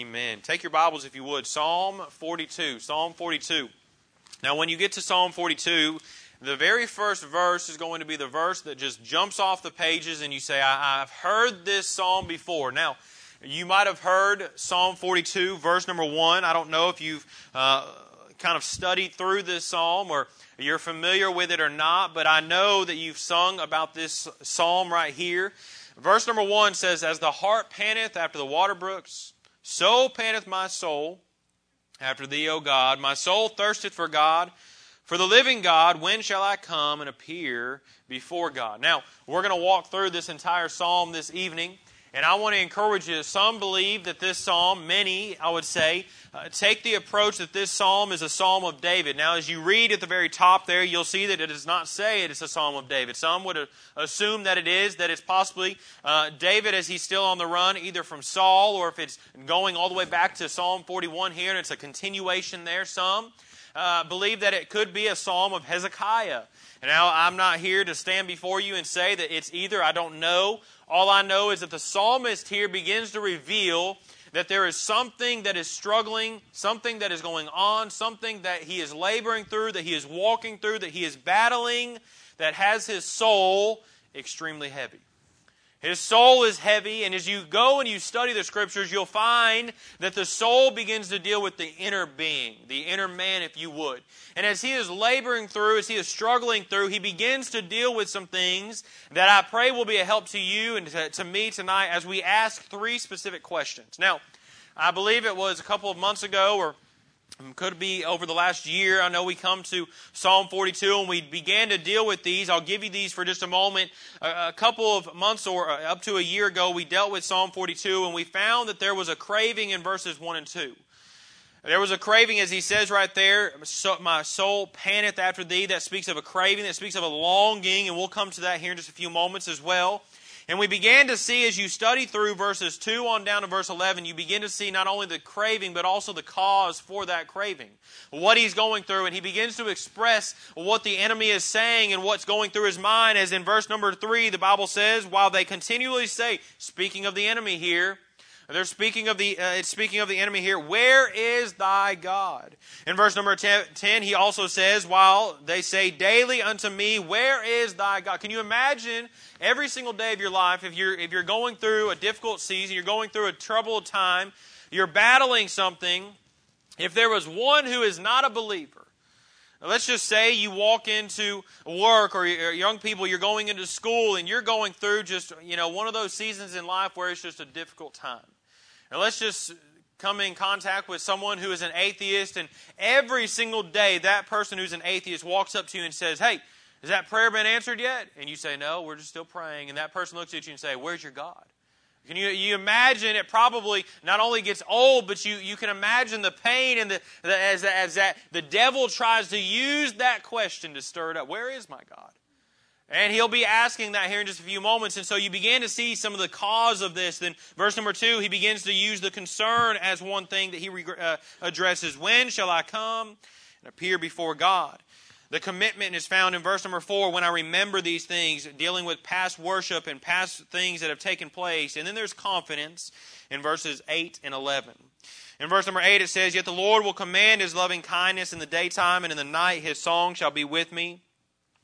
Amen. Take your Bibles, if you would. Psalm 42. Psalm 42. Now, when you get to Psalm 42, the very first verse is going to be the verse that just jumps off the pages, and you say, I, have heard this psalm before. Now, you might have heard Psalm 42, verse number 1. I don't know if you've uh, kind of studied through this psalm or you're familiar with it or not, but I know that you've sung about this psalm right here. Verse number 1 says, As the hart panteth after the water brooks, so panteth my soul after thee, O God. My soul thirsteth for God, for the living God. When shall I come and appear before God? Now, we're going to walk through this entire psalm this evening. And I want to encourage you. Some believe that this psalm, many, I would say, uh, take the approach that this psalm is a psalm of David. Now, as you read at the very top there, you'll see that it does not say it is a psalm of David. Some would assume that it is, that it's possibly uh, David as he's still on the run, either from Saul or if it's going all the way back to Psalm 41 here and it's a continuation there. Some uh, believe that it could be a psalm of Hezekiah. Now, I'm not here to stand before you and say that it's either. I don't know. All I know is that the psalmist here begins to reveal that there is something that is struggling, something that is going on, something that he is laboring through, that he is walking through, that he is battling, that has his soul extremely heavy. His soul is heavy, and as you go and you study the scriptures, you'll find that the soul begins to deal with the inner being, the inner man, if you would. And as he is laboring through, as he is struggling through, he begins to deal with some things that I pray will be a help to you and to, to me tonight as we ask three specific questions. Now, I believe it was a couple of months ago or could be over the last year. I know we come to Psalm 42 and we began to deal with these. I'll give you these for just a moment. A, couple of months or uh, up to a year ago, we dealt with Psalm 42 and we found that there was a craving in verses 1 and 2. There was a craving, as he says right there, my soul panteth after thee. That speaks of a craving, that speaks of a longing, and we'll come to that here in just a few moments as well. And we began to see as you study through verses 2 on down to verse 11, you begin to see not only the craving, but also the cause for that craving. What he's going through. And he begins to express what the enemy is saying and what's going through his mind. As in verse number 3, the Bible says, while they continually say, speaking of the enemy here, they're speaking of the uh, it's speaking of the enemy here. Where is thy God? In verse number 10, he also says, while they say daily unto me, where is thy God? Can you imagine every single day of your life if you're if you're going through a difficult season, you're going through a troubled time, you're battling something, if there was one who is not a believer, Let's just say you walk into work or young people, you're going into school and you're going through just, you know, one of those seasons in life where it's just a difficult time. And let's just come in contact with someone who is an atheist, and every single day that person who's an atheist walks up to you and says, Hey, has that prayer been answered yet? And you say, No, we're just still praying. And that person looks at you and say, Where's your God? Can you, you imagine it probably not only gets old, but you, you can imagine the pain and the, the as, as that the devil tries to use that question to stir it up. Where is my God? And he'll be asking that here in just a few moments. And so you begin to see some of the cause of this. Then, verse number two, he begins to use the concern as one thing that he uh, addresses. When shall I come and appear before God? The commitment is found in verse number four when I remember these things, dealing with past worship and past things that have taken place. And then there's confidence in verses 8 and 11. In verse number 8, it says, Yet the Lord will command his loving kindness in the daytime, and in the night his song shall be with me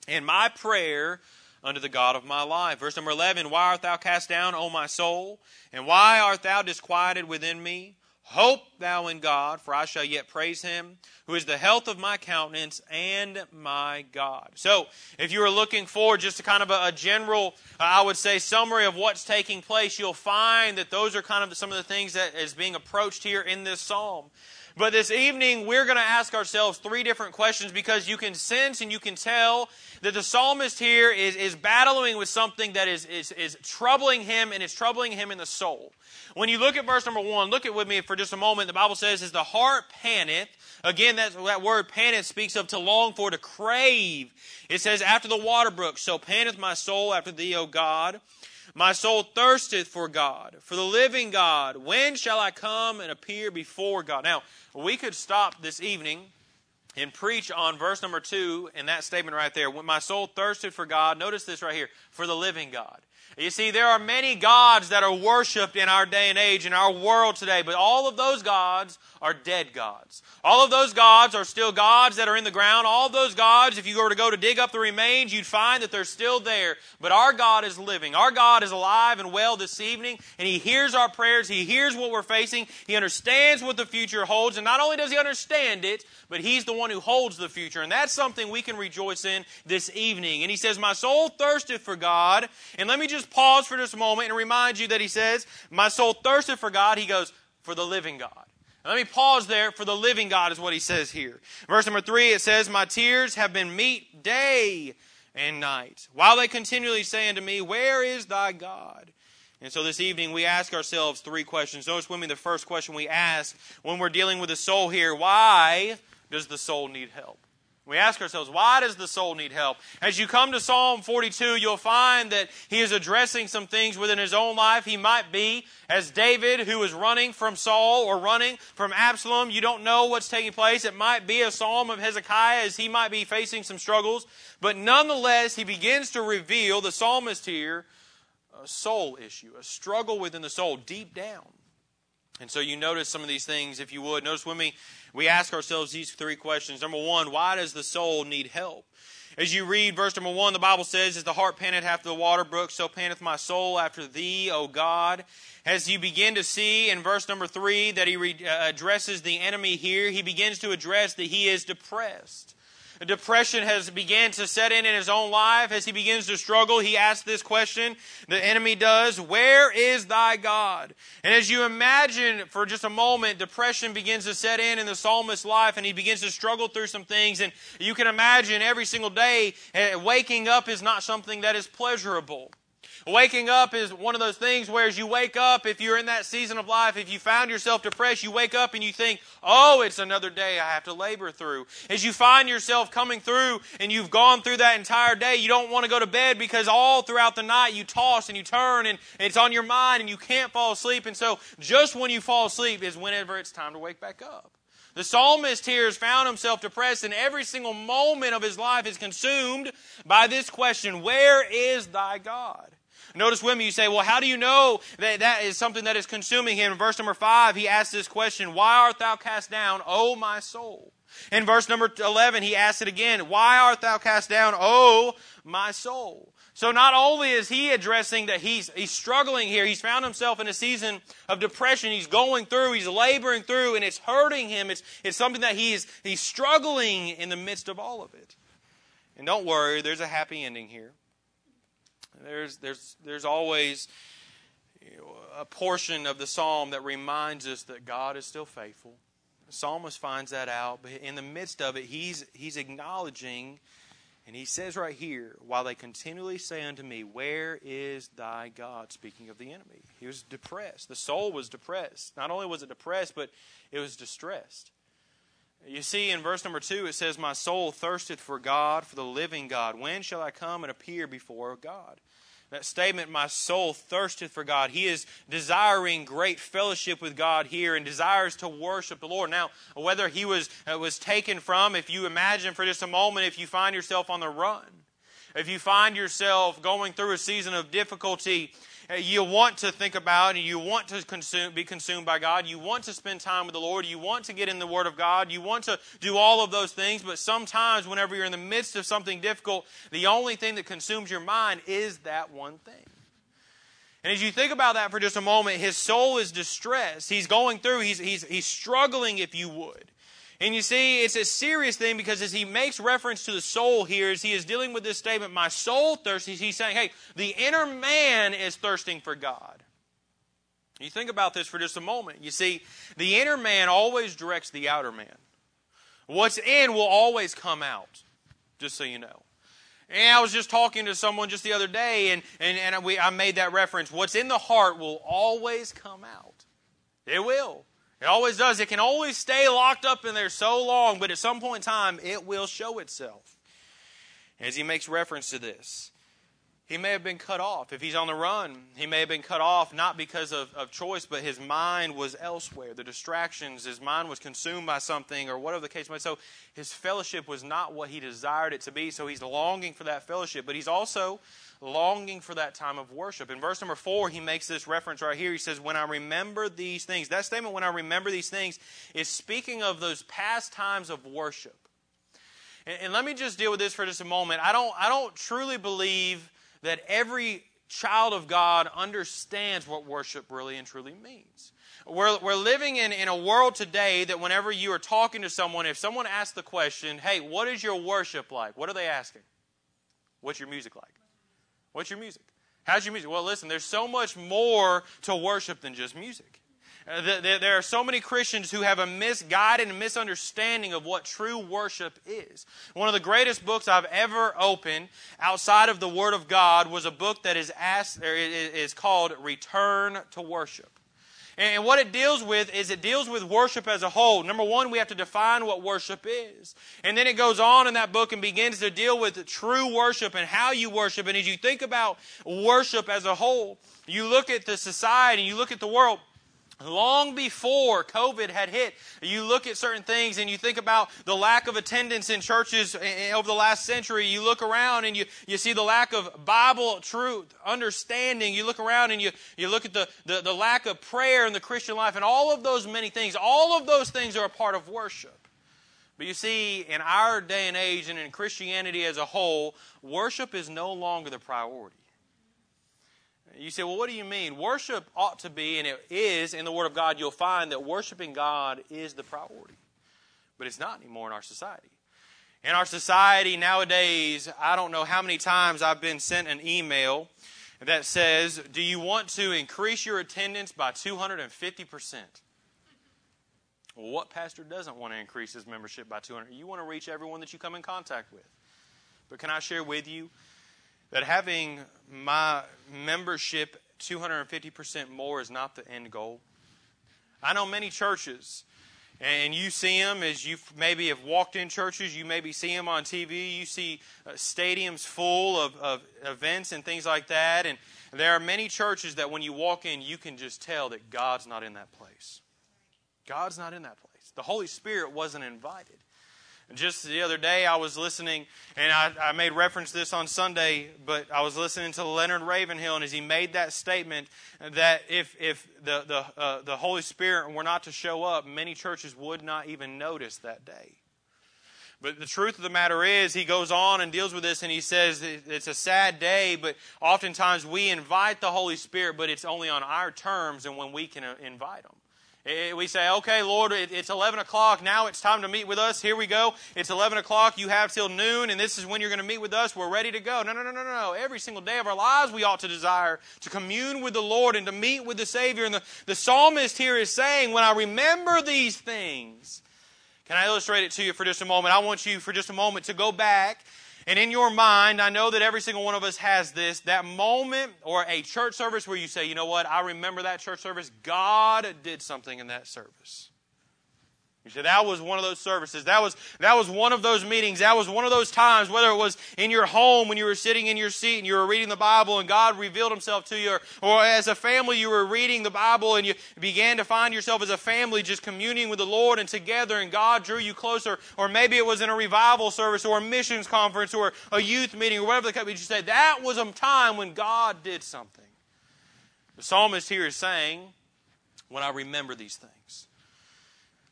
and my prayer unto the God of my life. Verse number 11 Why art thou cast down, O my soul? And why art thou disquieted within me? Hope thou in God, for I shall yet praise him, who is the health of my countenance and my God. So, if you are looking for just a kind of a, a, general, uh, I would say, summary of what's taking place, you'll find that those are kind of some of the things that is being approached here in this psalm. But this evening, we're going to ask ourselves three different questions because you can sense and you can tell that the psalmist here is, is battling with something that is, is, is troubling him and is troubling him in the soul. When you look at verse number one, look at with me for just a moment. The Bible says, Is the hart panteth, again, that, that word panteth speaks of to long for, to crave. It says, after the water brook, so panteth my soul after thee, O God. My soul thirsteth for God, for the living God. When shall I come and appear before God? Now, we could stop this evening and preach on verse number two and that statement right there. When my soul thirsted for God, notice this right here, for the living God. You see, there are many gods that are worshiped in our day and age, in our world today, but all of those gods are dead gods. All of those gods are still gods that are in the ground. All of those gods, if you were to go to dig up the remains, you'd find that they're still there. But our God is living. Our God is alive and well this evening, and He hears our prayers. He hears what we're facing. He understands what the future holds, and not only does He understand it, but He's the one who holds the future. And that's something we can rejoice in this evening. And He says, My soul thirsteth for God. And let me just pause for just a moment and remind you that He says, My soul thirsted for God. He goes, For the living God. Let me pause there. For the living God is what He says here. Verse number three, it says, My tears have been meat day and night, while they continually say unto me, Where is thy God? And so this evening we ask ourselves three questions. Notice with me the first question we ask when we're dealing with the soul here why does the soul need help? We ask ourselves, why does the soul need help? As you come to Psalm 42, you'll find that he is addressing some things within his own life. He might be, as David, who is running from Saul or running from Absalom. You don't know what's taking place. It might be a psalm of Hezekiah as he might be facing some struggles. But nonetheless, he begins to reveal, the psalmist here, a soul issue, a struggle within the soul deep down. And so you notice some of these things, if you would. Notice with me, we ask ourselves these three questions. Number one, why does the soul need help? As you read verse number one, the Bible says, As the hart panteth after the water brook, so panteth my soul after thee, O God. As you begin to see in verse number three that he re- uh, addresses the enemy here, he begins to address that he is depressed. Depression has began to set in in his own life. As he begins to struggle, he asks this question. The enemy does, Where is thy God? And as you imagine for just a moment, depression begins to set in in the psalmist's life and he begins to struggle through some things. And you can imagine every single day, eh, waking up is not something that is pleasurable. Waking up is one of those things where as you wake up, if you're in that season of life, if you found yourself depressed, you wake up and you think, oh, it's another day I have to labor through. As you find yourself coming through and you've gone through that entire day, you don't want to go to bed because all throughout the night you toss and you turn and it's on your mind and you can't fall asleep. And so just when you fall asleep is whenever it's time to wake back up. The psalmist here has found himself depressed, and every single moment of his life is consumed by this question Where is thy God? Notice with me, you say, well, how do you know that that is something that is consuming him? In verse number 5, he asks this question, Why art thou cast down, O my soul? In verse number 11, he asks it again, Why art thou cast down, O my soul? So not only is he addressing that he's, he's struggling here, he's found himself in a season of depression. He's going through, he's laboring through, and it's hurting him. It's, it's something that he's, he's struggling in the midst of all of it. And don't worry, there's a happy ending here. There's, there's, there's always you know, a portion of the psalm that reminds us that God is still faithful. The psalmist finds that out, but in the midst of it, he's, he's acknowledging, and he says right here, while they continually say unto me, Where is thy God? Speaking of the enemy. He was depressed. The soul was depressed. Not only was it depressed, but it was distressed. You see, in verse number two, it says, My soul thirsteth for God, for the living God. When shall I come and appear before God? That statement, my soul thirsteth for God. He is desiring great fellowship with God here and desires to worship the Lord. Now, whether he was, uh, was taken from, if you imagine for just a moment, if you find yourself on the run, if you find yourself going through a season of difficulty, you want to think about and you want to consume, be consumed by God. You want to spend time with the Lord. You want to get in the Word of God. You want to do all of those things. But sometimes, whenever you're in the midst of something difficult, the only thing that consumes your mind is that one thing. And as you think about that for just a moment, his soul is distressed. He's going through, he's, he's, he's struggling, if you would. And you see, it's a serious thing because as he makes reference to the soul here, as he is dealing with this statement, my soul thirsts, he's saying, hey, the inner man is thirsting for God. You think about this for just a moment. You see, the inner man always directs the outer man. What's in will always come out, just so you know. And I was just talking to someone just the other day, and, and, and we, I made that reference. What's in the heart will always come out. It will. It always does. It can always stay locked up in there so long, but at some point in time, it will show itself. As he makes reference to this. he may have been cut off. If he's on the run, he may have been cut off not because of, of choice, but his mind was elsewhere. The distractions, his mind was consumed by something or whatever the case might be. So his fellowship was not what he desired it to be. So he's longing for that fellowship, but he's also longing for that time of worship. In verse number four, he makes this reference right here. He says, When I remember these things, that statement, when I remember these things, is speaking of those past times of worship. And, and let me just deal with this for just a moment. I don't, I don't truly believe that every child of God understands what worship really and truly means. We're, we're living in, in a world today that whenever you are talking to someone, if someone asks the question, hey, what is your worship like? What are they asking? What's your music like? What's your music? How's your music? Well, listen, there's so much more to worship than just music. Uh, there are so many Christians who have a misguided and misunderstanding of what true worship is. One of the greatest books I've ever opened outside of the Word of God was a book that is, asked, is called Return to Worship. And what it deals with is it deals with worship as a whole. Number one, we have to define what worship is. And then it goes on in that book and begins to deal with true worship and how you worship. And as you think about worship as a whole, you look at the society, you look at the world, Long before COVID had hit, you look at certain things and you think about the lack of attendance in churches over the last century. You look around and you, you see the lack of Bible truth, understanding. You look around and you, you look at the, the, the lack of prayer in the Christian life and all of those many things. All of those things are a part of worship. But you see, in our day and age and in Christianity as a whole, worship is no longer the priority. You say, well, what do you mean? Worship ought to be, and it is in the Word of God, you'll find that worshiping God is the priority. But it's not anymore in our society. In our society nowadays, I don't know how many times I've been sent an email that says, Do you want to increase your attendance by 250%? Well, what pastor doesn't want to increase his membership by 200? You want to reach everyone that you come in contact with. But can I share with you that having my membership 250% more is not the end goal. I know many churches, and you see them as you maybe have walked in churches, you maybe see them on TV, you see uh, stadiums full of, of events and things like that. And there are many churches that when you walk in, you can just tell that God's not in that place. God's not in that place. The Holy Spirit wasn't invited. Just the other day, I was listening, and I, I, made reference to this on Sunday, but I was listening to Leonard Ravenhill, and as he made that statement that if, if the, the, uh, the Holy Spirit were not to show up, many churches would not even notice that day. But the truth of the matter is, he goes on and deals with this, and he says it's a sad day, but oftentimes we invite the Holy Spirit, but it's only on our terms and when we can uh, invite him. Eh, we say, okay, Lord, it's 11 o'clock. Now it's time to meet with us. Here we go. It's 11 o'clock. You have till noon, and this is when you're going to meet with us. We're ready to go. No, no, no, no, no. Every single day of our lives, we ought to desire to commune with the Lord and to meet with the Savior. And the, the psalmist here is saying, when I remember these things, can I illustrate it to you for just a moment? I want you for just a moment to go back and in your mind, I know that every single one of us has this that moment or a church service where you say, you know what, I remember that church service. God did something in that service. You said that was one of those services. That was, that was one of those meetings. That was one of those times, whether it was in your home when you were sitting in your seat and you were reading the Bible and God revealed himself to you, or, or as a family you were reading the Bible and you began to find yourself as a family just communing with the Lord and together and God drew you closer. Or maybe it was in a revival service or a missions conference or a youth meeting or whatever the case. You say that was a time when God did something. The psalmist here is saying, when I remember these things.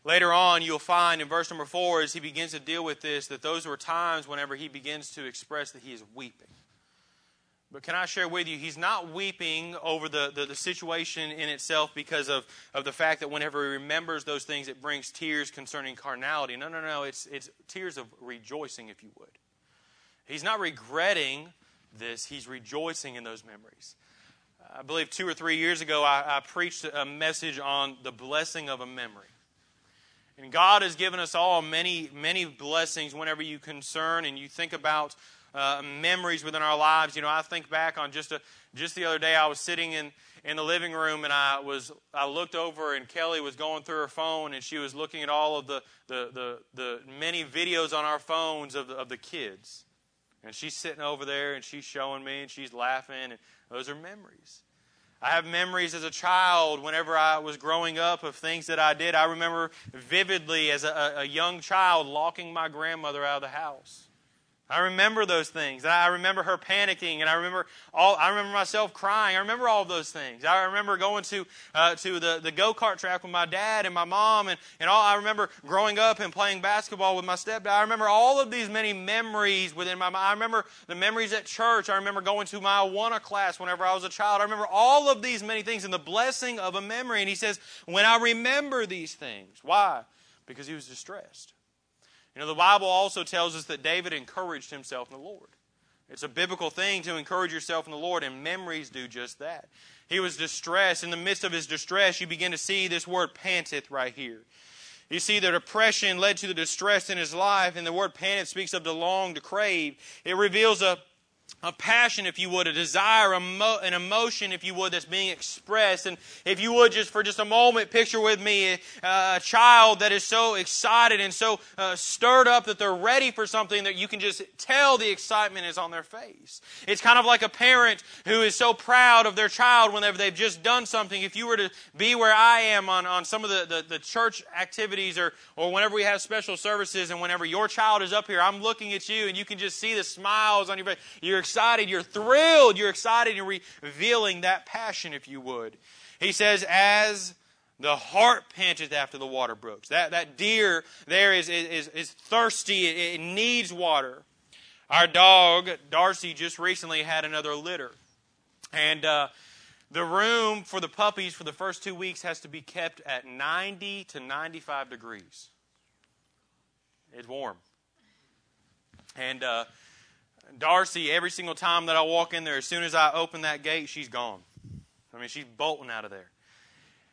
Later on, you'll find in verse number four, as he begins to deal with this, that those were times whenever he begins to express that he is weeping. But can I share with you, he's not weeping over the, the, the, situation in itself because of, of the fact that whenever he remembers those things, it brings tears concerning carnality. No, no, no. It's, it's tears of rejoicing, if you would. He's not regretting this, he's rejoicing in those memories. I believe two or three years ago, I, I preached a message on the blessing of a memory. And God has given us all many, many blessings whenever you concern and you think about uh, memories within our lives. You know, I think back on just a, just the other day, I was sitting in, in the living room and I was I looked over and Kelly was going through her phone and she was looking at all of the the, the, the many videos on our phones of the, of the kids. And she's sitting over there and she's showing me and she's laughing. And those are memories. I have memories as a child whenever I was growing up of things that I did. I remember vividly as a, a young child locking my grandmother out of the house. I remember those things. I remember her panicking, and I remember all. I remember myself crying. I remember all of those things. I remember going to uh, to the, the go kart track with my dad and my mom, and, and all. I remember growing up and playing basketball with my stepdad. I remember all of these many memories within my mind. I remember the memories at church. I remember going to my Awana class whenever I was a child. I remember all of these many things and the blessing of a memory. And he says, when I remember these things, why? Because he was distressed. You know, the Bible also tells us that David encouraged himself in the Lord. It's a biblical thing to encourage yourself in the Lord, and memories do just that. He was distressed. In the midst of his distress, you begin to see this word panteth right here. You see, the depression led to the distress in his life, and the word panteth speaks of to long, to crave. It reveals a a passion, if you would, a desire, an emotion, if you would, that's being expressed. And if you would, just for just a moment, picture with me a, child that is so excited and so uh, stirred up that they're ready for something that you can just tell the excitement is on their face. It's kind of like a parent who is so proud of their child whenever they've just done something. If you were to be where I am on, on some of the, the, the church activities or, or whenever we have special services and whenever your child is up here, I'm looking at you and you can just see the smiles on your face. You're excited, you're thrilled, you're excited in revealing that passion, if you would. He says, as the hart panteth after the water brooks. That, that deer there is, is, is thirsty, it, it needs water. Our dog, Darcy, just recently had another litter. And uh, the room for the puppies for the first two weeks has to be kept at 90 to 95 degrees. It's warm. And uh, Darcy, every single time that I walk in there, as soon as I open that gate, she's gone. I mean, she's bolting out of there.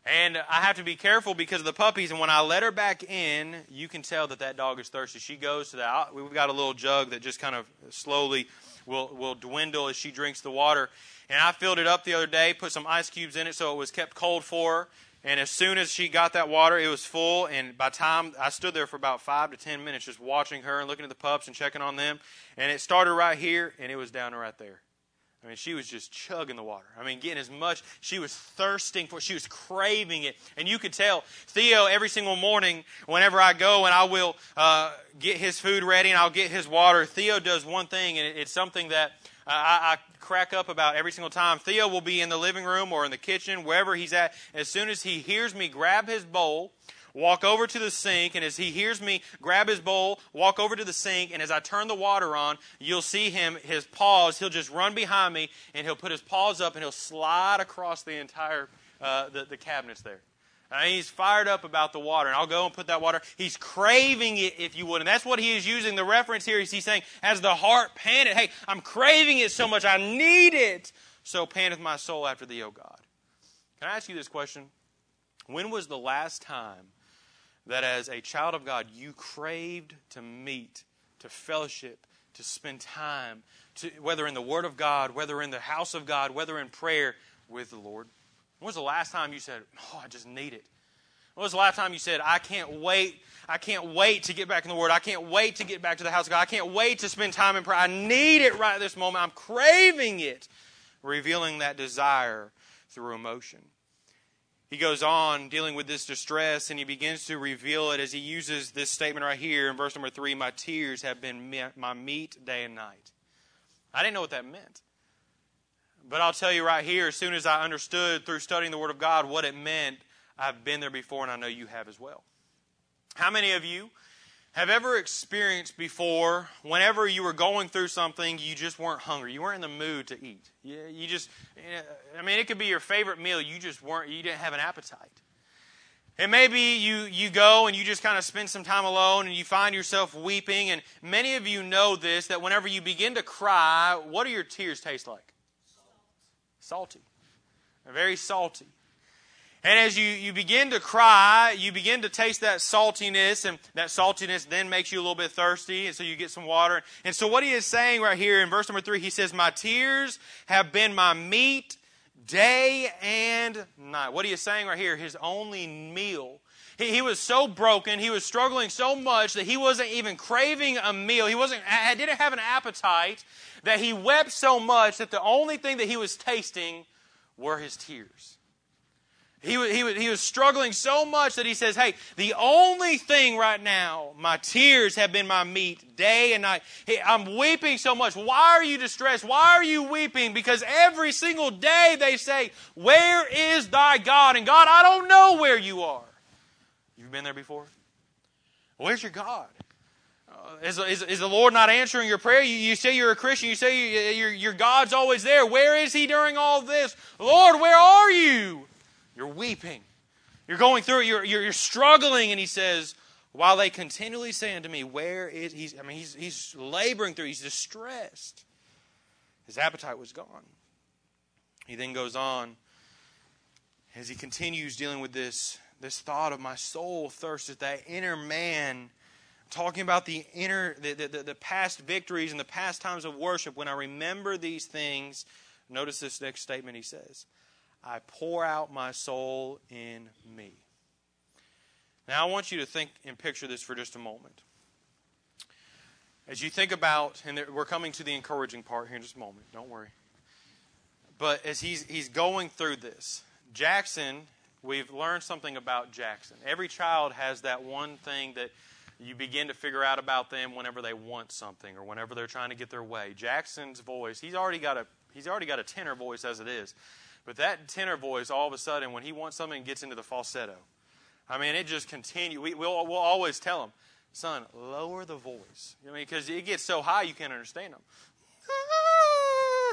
And I have to be careful because of the puppies. And when I let her back in, you can tell that that dog is thirsty. She goes to that. We've got a little jug that just kind of slowly will, will dwindle as she drinks the water. And I filled it up the other day, put some ice cubes in it so it was kept cold for her. And as soon as she got that water, it was full. And by time I stood there for about five to ten minutes just watching her and looking at the pups and checking on them. And it started right here and it was down right there. I mean, she was just chugging the water. I mean, getting as much. She was thirsting for. She was craving it, and you could tell. Theo every single morning, whenever I go and I will uh, get his food ready and I'll get his water. Theo does one thing, and it's something that I, I crack up about every single time. Theo will be in the living room or in the kitchen, wherever he's at. As soon as he hears me grab his bowl, walk over to the sink, and as he hears me grab his bowl, walk over to the sink, and as I turn the water on, you'll see him, his paws, he'll just run behind me, and he'll put his paws up, and he'll slide across the entire, uh, the, the cabinets there. He's fired up about the water, and I'll go and put that water. He's craving it, if you would. And that's what he is using. The reference here he's saying, as the hart panteth, hey, I'm craving it so much, I need it. So panteth my soul after thee, O God. Can I ask you this question? When was the last time that as a child of God you craved to meet, to fellowship, to spend time, to, whether in the Word of God, whether in the house of God, whether in prayer with the Lord? When was the last time you said, Oh, I just need it? When was the last time you said, I can't wait, I can't wait to get back in the Word. I can't wait to get back to the house of God. I can't wait to spend time in prayer. I need it right this moment. I'm craving it. Revealing that desire through emotion. He goes on dealing with this distress and he begins to reveal it as he uses this statement right here in verse number three My tears have been my meat day and night. I didn't know what that meant. But I'll tell you right here, as soon as I understood through studying the Word of God what it meant, I've been there before and I know you have as well. How many of you have ever experienced before, whenever you were going through something, you just weren't hungry? You weren't in the mood to eat. You, just, eh, I mean, it could be your favorite meal. You just weren't, you didn't have an appetite. And maybe you, you go and you just kind of spend some time alone and you find yourself weeping. And many of you know this that whenever you begin to cry, what do your tears taste like? Salty. very salty. And as you, you begin to cry, you begin to taste that saltiness, and that saltiness then makes you a little bit thirsty, and so you get some water. And so, what he is saying right here in verse number three, he says, My tears have been my meat day and night. What he is saying right here, his only meal he, he was so broken, he was struggling so much that he wasn't even craving a meal. He wasn't, didn't have an appetite, that he wept so much that the only thing that he was tasting were his tears. He was, he, was, he was struggling so much that he says, Hey, the only thing right now, my tears have been my meat day and night. Hey, I'm weeping so much. Why are you distressed? Why are you weeping? Because every single day they say, Where is thy God? And God, I don't know where you are. Been there before? Where's your God? Uh, is, is, is, the Lord not answering your prayer? You, you say you're a Christian. You say you, your, your God's always there. Where is He during all this? Lord, where are you? You're weeping. You're going through it. You're, you're, you're struggling. And he says, while they continually say unto me, Where is he? I mean, he's, he's laboring through, he's distressed. His appetite was gone. He then goes on as he continues dealing with this, this thought of my soul thirsts at that inner man, talking about the inner, the, the, the past victories and the past times of worship. When I remember these things, notice this next statement he says. I pour out my soul in me. Now, I want you to think and picture this for just a moment. As you think about, and we're coming to the encouraging part here in just a moment, don't worry. But as he's, he's going through this, Jackson, we've learned something about Jackson. Every child has that one thing that you begin to figure out about them whenever they want something or whenever they're trying to get their way. Jackson's voice, he's already got a he's already got a tenor voice as it is. But that tenor voice, all of a sudden, when he wants something, gets into the falsetto. I mean, it just continues. We, will we'll always tell him, son, lower the voice. I mean, because it gets so high you can't understand him.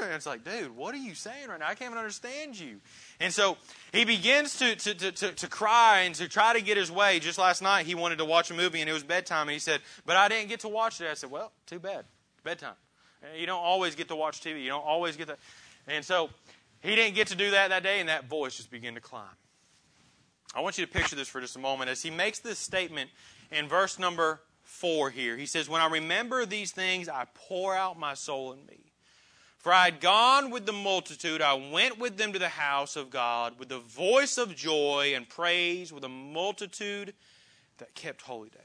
And it's like, dude, what are you saying right now? I can't even understand you. And so he begins to, to, to, to, cry and to try to get his way. Just last night, he wanted to watch a movie and it was bedtime. And he said, but I didn't get to watch it. I said, well, too bad. Bedtime. You don't always get to watch TV. You don't always get to. And so he didn't get to do that that day, and that voice just began to climb. I want you to picture this for just a moment as he makes this statement in verse number four here. He says, When I remember these things, I pour out my soul in me. For I had gone with the multitude, I went with them to the house of God with the voice of joy and praise, with a multitude that kept holy day.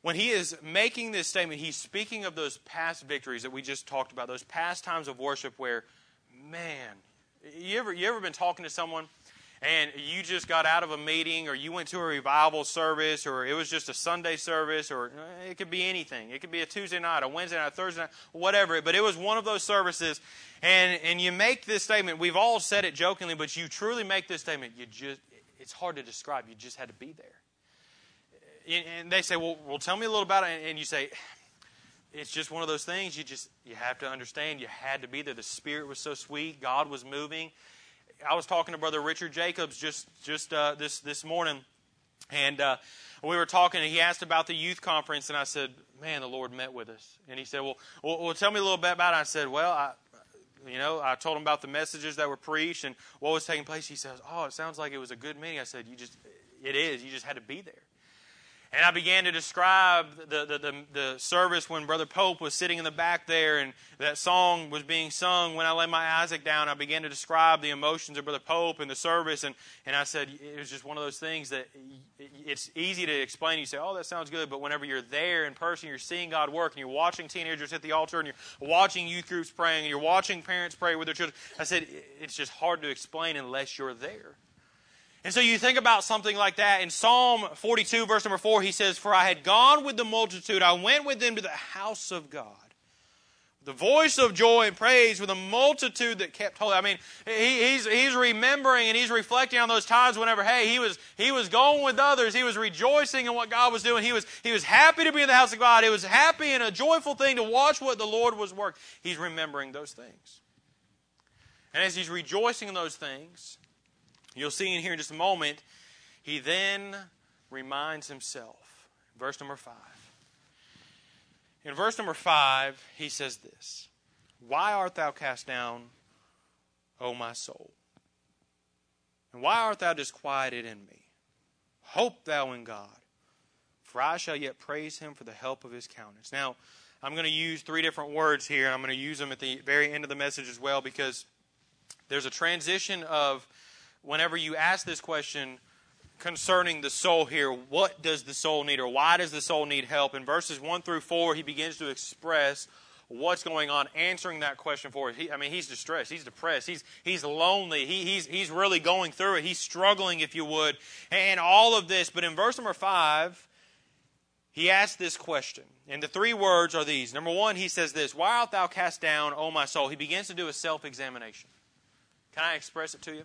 When he is making this statement, he's speaking of those past victories that we just talked about, those past times of worship where man, you ever you ever been talking to someone and you just got out of a meeting or you went to a revival service or it was just a Sunday service or eh, it could be anything. It could be a Tuesday night, a Wednesday night, a Thursday night, whatever. But it was one of those services and and you make this statement. We've all said it jokingly, but you truly make this statement. You just it's hard to describe. You just had to be there. And they say, "Well, well, tell me a little about it." And you say, it's just one of those things you just you have to understand you had to be there the spirit was so sweet god was moving i was talking to brother richard jacobs just just uh, this this morning and uh, we were talking and he asked about the youth conference and i said man the lord met with us. And he said well well, well tell me a little bit about it. I said well i you know i told him about the messages that were preached and what was taking place. He says oh it sounds like it was a good meeting. I said you just it is. You just had to be there and I began to describe the, the, the, the, service when Brother Pope was sitting in the back there and that song was being sung. When I laid my Isaac down, I began to describe the emotions of Brother Pope and the service. And, and I said, it was just one of those things that it's easy to explain. You say, oh, that sounds good. But whenever you're there in person, you're seeing God work and you're watching teenagers at the altar and you're watching youth groups praying and you're watching parents pray with their children. I said, it's just hard to explain unless you're there. And so you think about something like that. In Psalm 42, verse number 4, he says, For I had gone with the multitude, I went with them to the house of God. The voice of joy and praise with a multitude that kept holy. I mean, he, he's, he's remembering and he's reflecting on those times whenever, hey, he was, he was going with others. He was rejoicing in what God was doing. He was, he was happy to be in the house of God. It was happy and a joyful thing to watch what the Lord was working. He's remembering those things. And as he's rejoicing in those things, You'll see in here in just a moment, he then reminds himself. Verse number 5. In verse number 5, he says this Why art thou cast down, O my soul? And why art thou disquieted in me? Hope thou in God, for I shall yet praise him for the help of his countenance. Now, I'm going to use three different words here, and I'm going to use them at the very end of the message as well because there's a transition of whenever you ask this question, concerning the soul here. What does the soul need, or why does the soul need help? In verses 1 through 4, he begins to express what's going on, answering that question for us. He, I mean, he's distressed. He's depressed. He's, he's lonely. He, he's, he's really going through it. He's struggling, if you would, and all of this. But in verse number 5, he asks this question. And the three words are these. Number one, he says this Why art thou cast down, O my soul? He begins to do a self examination. Can I express it to you?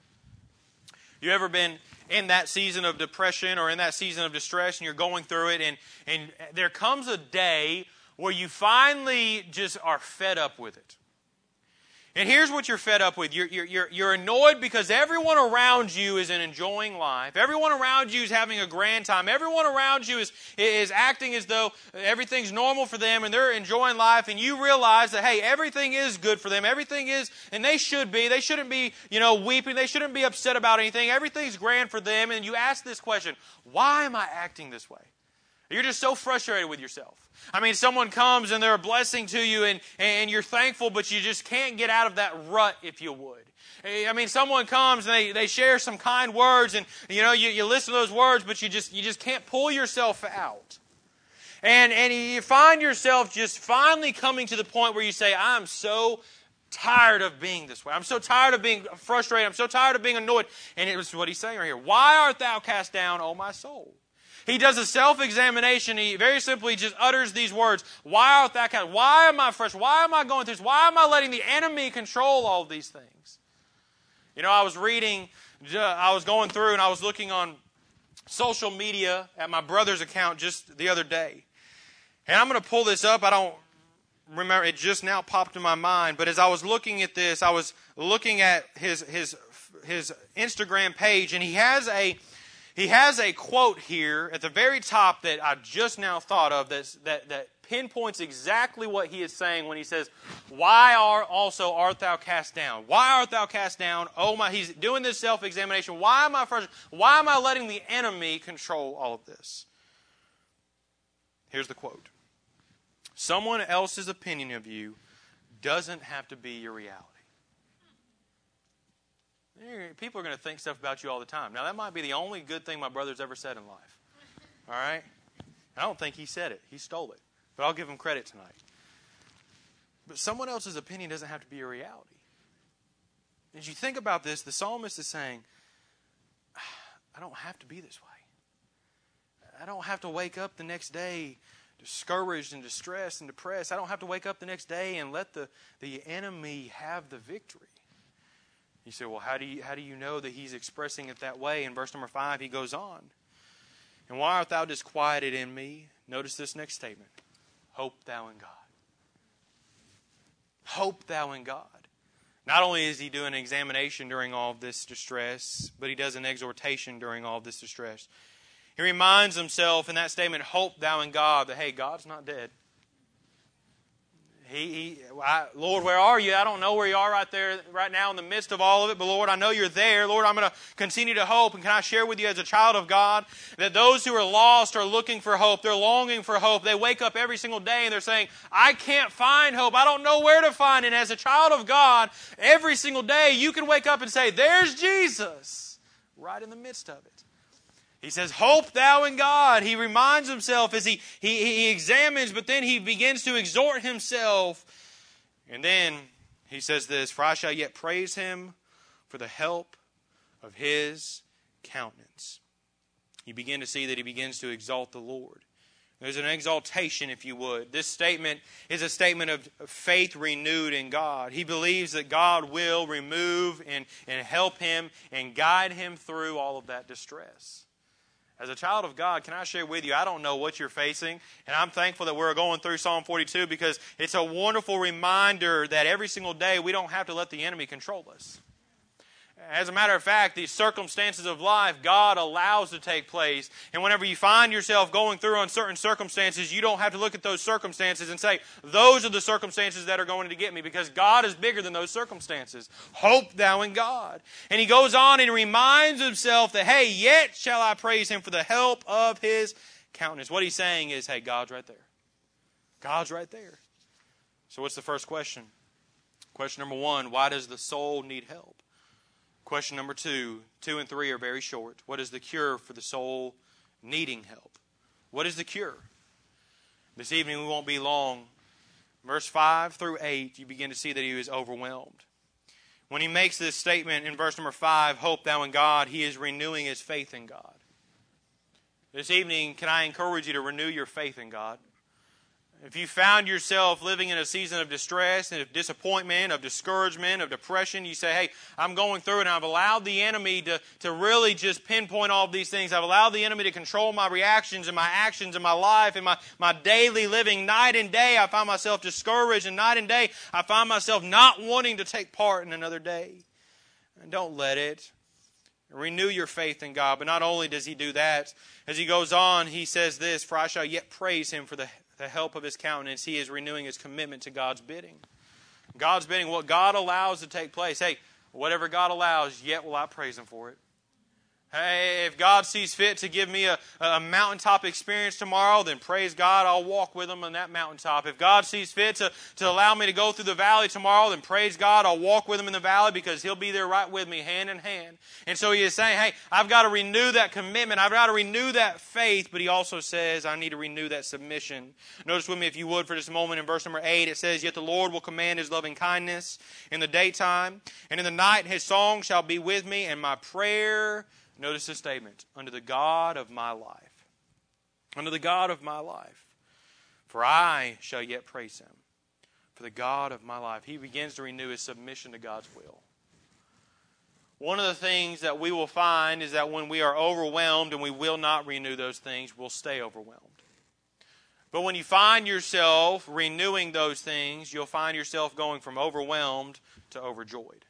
You ever been in that season of depression or in that season of distress and you're going through it, and, and there comes a day where you finally just are fed up with it. And here's what you're fed up with. You're, you're, you're, annoyed because everyone around you is enjoying life. Everyone around you is having a grand time. Everyone around you is, is acting as though everything's normal for them and they're enjoying life. And you realize that, hey, everything is good for them. Everything is, and they should be. They shouldn't be, you know, weeping. They shouldn't be upset about anything. Everything's grand for them. And you ask this question why am I acting this way? You're just so frustrated with yourself. I mean, someone comes and they're a blessing to you and, and you're thankful, but you just can't get out of that rut, if you would. Eh, I mean, someone comes and they, they share some kind words and, you know, you, you listen to those words, but you just, you just can't pull yourself out. And, and you find yourself just finally coming to the point where you say, I'm so tired of being this way. I'm so tired of being frustrated. I'm so tired of being annoyed. And it was what he's saying right here. Why art thou cast down, O my soul? He does a self examination. He very simply just utters these words Why art? Why am I fresh? Why am I going through this? Why am I letting the enemy control all these things? You know, I was reading, I was going through and I was looking on social media at my brother's account just the other day. And I'm going to pull this up. I don't remember, it just now popped in my mind. But as I was looking at this, I was looking at his, his, his Instagram page, and he has a he has a quote here at the very top that I just now thought of that, that pinpoints exactly what he is saying when he says, Why are also art thou cast down? Why art thou cast down? Oh my, he's doing this self examination. Why am I frustrated? Why am I letting the enemy control all of this? Here's the quote Someone else's opinion of you doesn't have to be your reality. People are going to think stuff about you all the time. Now, that might be the only good thing my brother's ever said in life. All right? I don't think he said it, he stole it. But I'll give him credit tonight. But someone else's opinion doesn't have to be a reality. As you think about this, the psalmist is saying, I don't have to be this way. I don't have to wake up the next day discouraged and distressed and depressed. I don't have to wake up the next day and let the, the enemy have the victory. You say, well, how do you, how do you know that he's expressing it that way? In verse number 5, he goes on. And why art thou disquieted in me? Notice this next statement Hope thou in God. Hope thou in God. Not only is he doing an examination during all of this distress, but he does an exhortation during all of this distress. He reminds himself in that statement, Hope thou in God, that, hey, God's not dead. He, he I, Lord, where are you? I don't know where you are right there, right now in the midst of all of it, but Lord, I know you're there. Lord, I'm going to continue to hope. And can I share with you as a child of God that those who are lost are looking for hope? They're longing for hope. They wake up every single day and they're saying, I can't find hope. I don't know where to find it. And as a child of God, every single day you can wake up and say, There's Jesus right in the midst of it. He says, Hope thou in God. He reminds himself as he, he, he examines, but then he begins to exhort himself. And then he says this For I shall yet praise him for the help of his countenance. You begin to see that he begins to exalt the Lord. There's an exaltation, if you would. This statement is a statement of faith renewed in God. He believes that God will remove and, and help him and guide him through all of that distress. As a child of God, can I share with you? I don't know what you're facing, and I'm thankful that we're going through Psalm 42 because it's a wonderful reminder that every single day we don't have to let the enemy control us. As a matter of fact, these circumstances of life God allows to take place. And whenever you find yourself going through uncertain circumstances, you don't have to look at those circumstances and say, those are the circumstances that are going to get me because God is bigger than those circumstances. Hope thou in God. And he goes on and reminds himself that, hey, yet shall I praise him for the help of his countenance. What he's saying is, hey, God's right there. God's right there. So, what's the first question? Question number one why does the soul need help? Question number two. Two and three are very short. What is the cure for the soul needing help? What is the cure? This evening we won't be long. Verse 5 through 8, you begin to see that he was overwhelmed. When he makes this statement in verse number 5, hope thou in God, he is renewing his faith in God. This evening, can I encourage you to renew your faith in God? If you found yourself living in a season of distress and of disappointment, of discouragement, of depression, you say, Hey, I'm going through it and I've allowed the enemy to, to really just pinpoint all of these things. I've allowed the enemy to control my reactions and my actions and my life and my, my daily living. Night and day, I find myself discouraged, and night and day, I find myself not wanting to take part in another day. And don't let it. Renew your faith in God. But not only does he do that, as he goes on, he says this For I shall yet praise him for the the help of his countenance, he is renewing his commitment to God's bidding. God's bidding, what God allows to take place. Hey, whatever God allows, yet will I praise him for it. Hey, if God sees fit to give me a, a mountaintop experience tomorrow, then praise God, I'll walk with Him on that mountaintop. If God sees fit to, to allow me to go through the valley tomorrow, then praise God, I'll walk with Him in the valley because He'll be there right with me, hand in hand. And so He is saying, hey, I've got to renew that commitment. I've got to renew that faith, but He also says, I need to renew that submission. Notice with me, if you would, for a moment, in verse number 8, it says, Yet the Lord will command His loving kindness in the daytime, and in the night His song shall be with me, and my prayer Notice the statement under the God of my life. Under the God of my life. For I shall yet praise him. For the God of my life. He begins to renew his submission to God's will. One of the things that we will find is that when we are overwhelmed and we will not renew those things, we'll stay overwhelmed. But when you find yourself renewing those things, you'll find yourself going from overwhelmed to overjoyed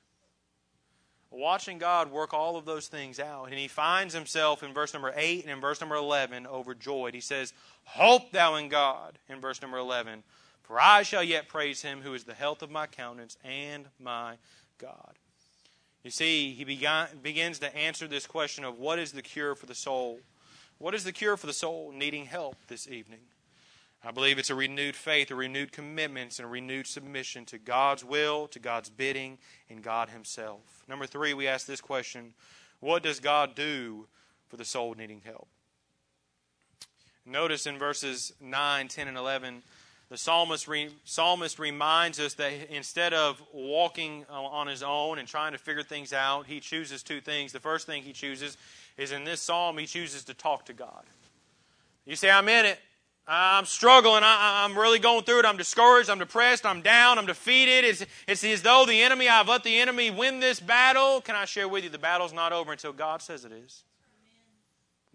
watching God work all of those things out. And he finds himself in verse number 8 and in verse number 11 overjoyed. He says, Hope thou in God, in verse number 11, for I shall yet praise him who is the health of my countenance and my God. You see, he begins to answer this question of what is the cure for the soul? What is the cure for the soul needing help this evening? I believe it's a renewed faith, a renewed commitment, and a renewed submission to God's will, to God's bidding, and God Himself. Number three, we ask this question What does God do for the soul needing help? Notice in verses 9, 10, and 11, the psalmist, re, psalmist reminds us that instead of walking on his own and trying to figure things out, he chooses two things. The first thing he chooses is in this psalm, he chooses to talk to God. You say, I'm in it. I'm struggling. I, am really going through it. I'm discouraged. I'm depressed. I'm down. I'm defeated. It's, it's as though the enemy, I've let the enemy win this battle. Can I share with you, the battle's not over until God says it is.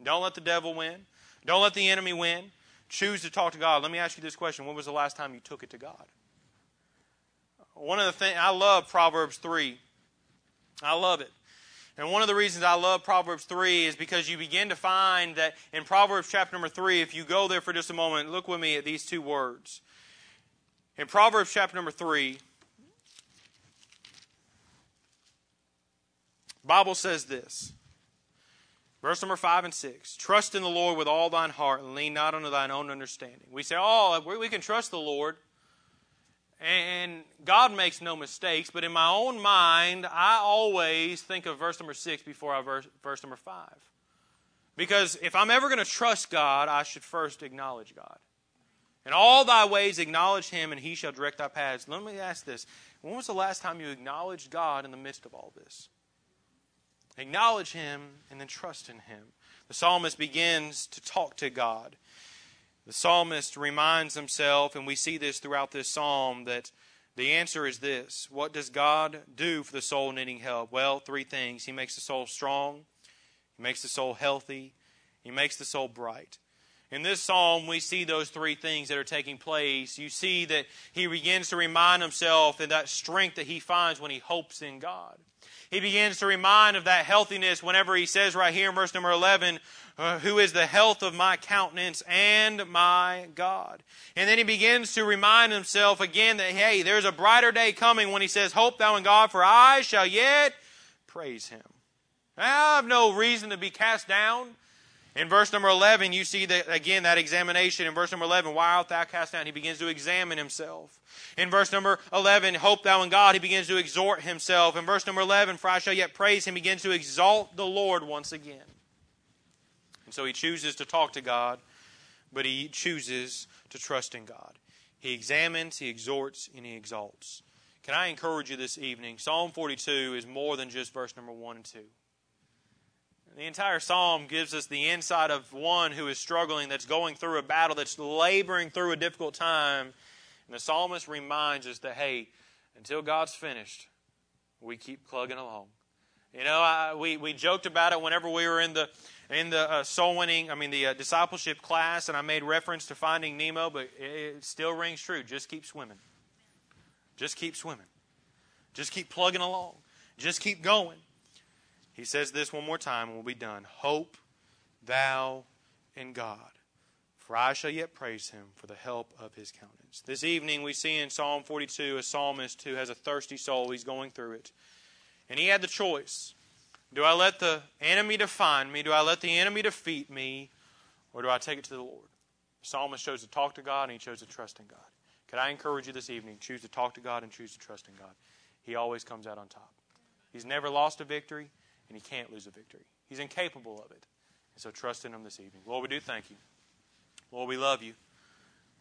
Don't let the devil win. Don't let the enemy win. Choose to talk to God. Let me ask you this question When was the last time you took it to God? One of the things, I love Proverbs 3. I love it. And one of the reasons I love Proverbs 3 is because you begin to find that in Proverbs chapter number 3, if you go there for just a moment, look with me at these two words. In Proverbs chapter number 3, Bible says this. Verse number 5 and 6. Trust in the Lord with all thine heart and lean not unto thine own understanding. We say, oh, we can trust the Lord. And God makes no mistakes, but in my own mind, I always think of verse number six before I verse, verse number five. Because if I'm ever going to trust God, I should first acknowledge God. In all thy ways acknowledge him, and he shall direct thy paths. Let me ask this. When was the last time you acknowledged God in the midst of all this? Acknowledge him and then trust in him. The psalmist begins to talk to God. The psalmist reminds himself, and we see this throughout this psalm, that the answer is this What does God do for the soul needing help? Well, three things. He makes the soul strong, He makes the soul healthy, He makes the soul bright. In this psalm, we see those three things that are taking place. You see that he begins to remind himself of that strength that he finds when he hopes in God. He begins to remind of that healthiness whenever he says right here in verse number 11, uh, who is the health of my countenance and my God. And then he begins to remind himself again that, hey, there's a brighter day coming when he says, Hope thou in God, for I shall yet praise him. I have no reason to be cast down. In verse number 11, you see that again that examination. In verse number 11, why art thou cast down? He begins to examine himself. In verse number 11, hope thou in God. He begins to exhort himself. In verse number 11, for I shall yet praise him. Begins to exalt the Lord once again. And so he chooses to talk to God, but he chooses to trust in God. He examines, he exhorts, and he exalts. Can I encourage you this evening? Psalm 42 is more than just verse number 1 and 2. The entire psalm gives us the insight of one who is struggling, that's going through a battle, that's laboring through a difficult time. And the psalmist reminds us that, hey, until God's finished, we keep plugging along. You know, I, we, we joked about it whenever we were in the in the uh, soul winning, I mean the uh, discipleship class, and I made reference to Finding Nemo, but it, it still rings true. Just keep swimming. Just keep swimming. Just keep plugging along. Just keep going. He says this one more time and we'll be done. Hope thou in God, for I shall yet praise him for the help of his countenance. This evening we see in Psalm 42 a psalmist who has a thirsty soul. He's going through it. And he had the choice do I let the enemy define me? Do I let the enemy defeat me? Or do I take it to the Lord? The psalmist chose to talk to God and he chose to trust in God. Could I encourage you this evening? Choose to talk to God and choose to trust in God. He always comes out on top. He's never lost a victory and he can't lose a victory. He's incapable of it. And so trust in him this evening. Lord, we do thank you. Lord, we love you.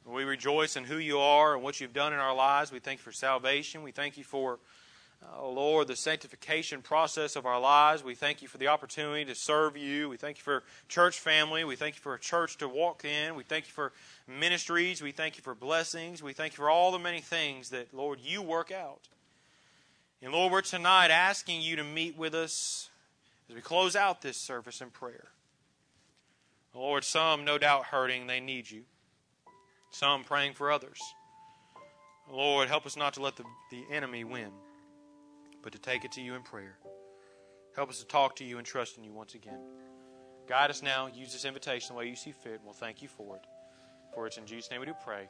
We rejoice in who you are and what you've done in our lives. We thank you for salvation. We thank you for, uh, Lord, the sanctification process of our lives. We thank you for the opportunity to serve you. We thank you for church family. We thank you for a church to walk in. We thank you for ministries. We thank you for blessings. We thank you for all the many things that, Lord, you work out. And Lord, we're tonight asking you to meet with us as we close out this service in prayer. Lord, some no doubt hurting, they need you. Some praying for others. Lord, help us not to let the, the enemy win, but to take it to you in prayer. Help us to talk to you and trust in you once again. Guide us now. Use this invitation the way you see fit. and We'll thank you for it. For it's in Jesus' name we do pray.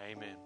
Amen.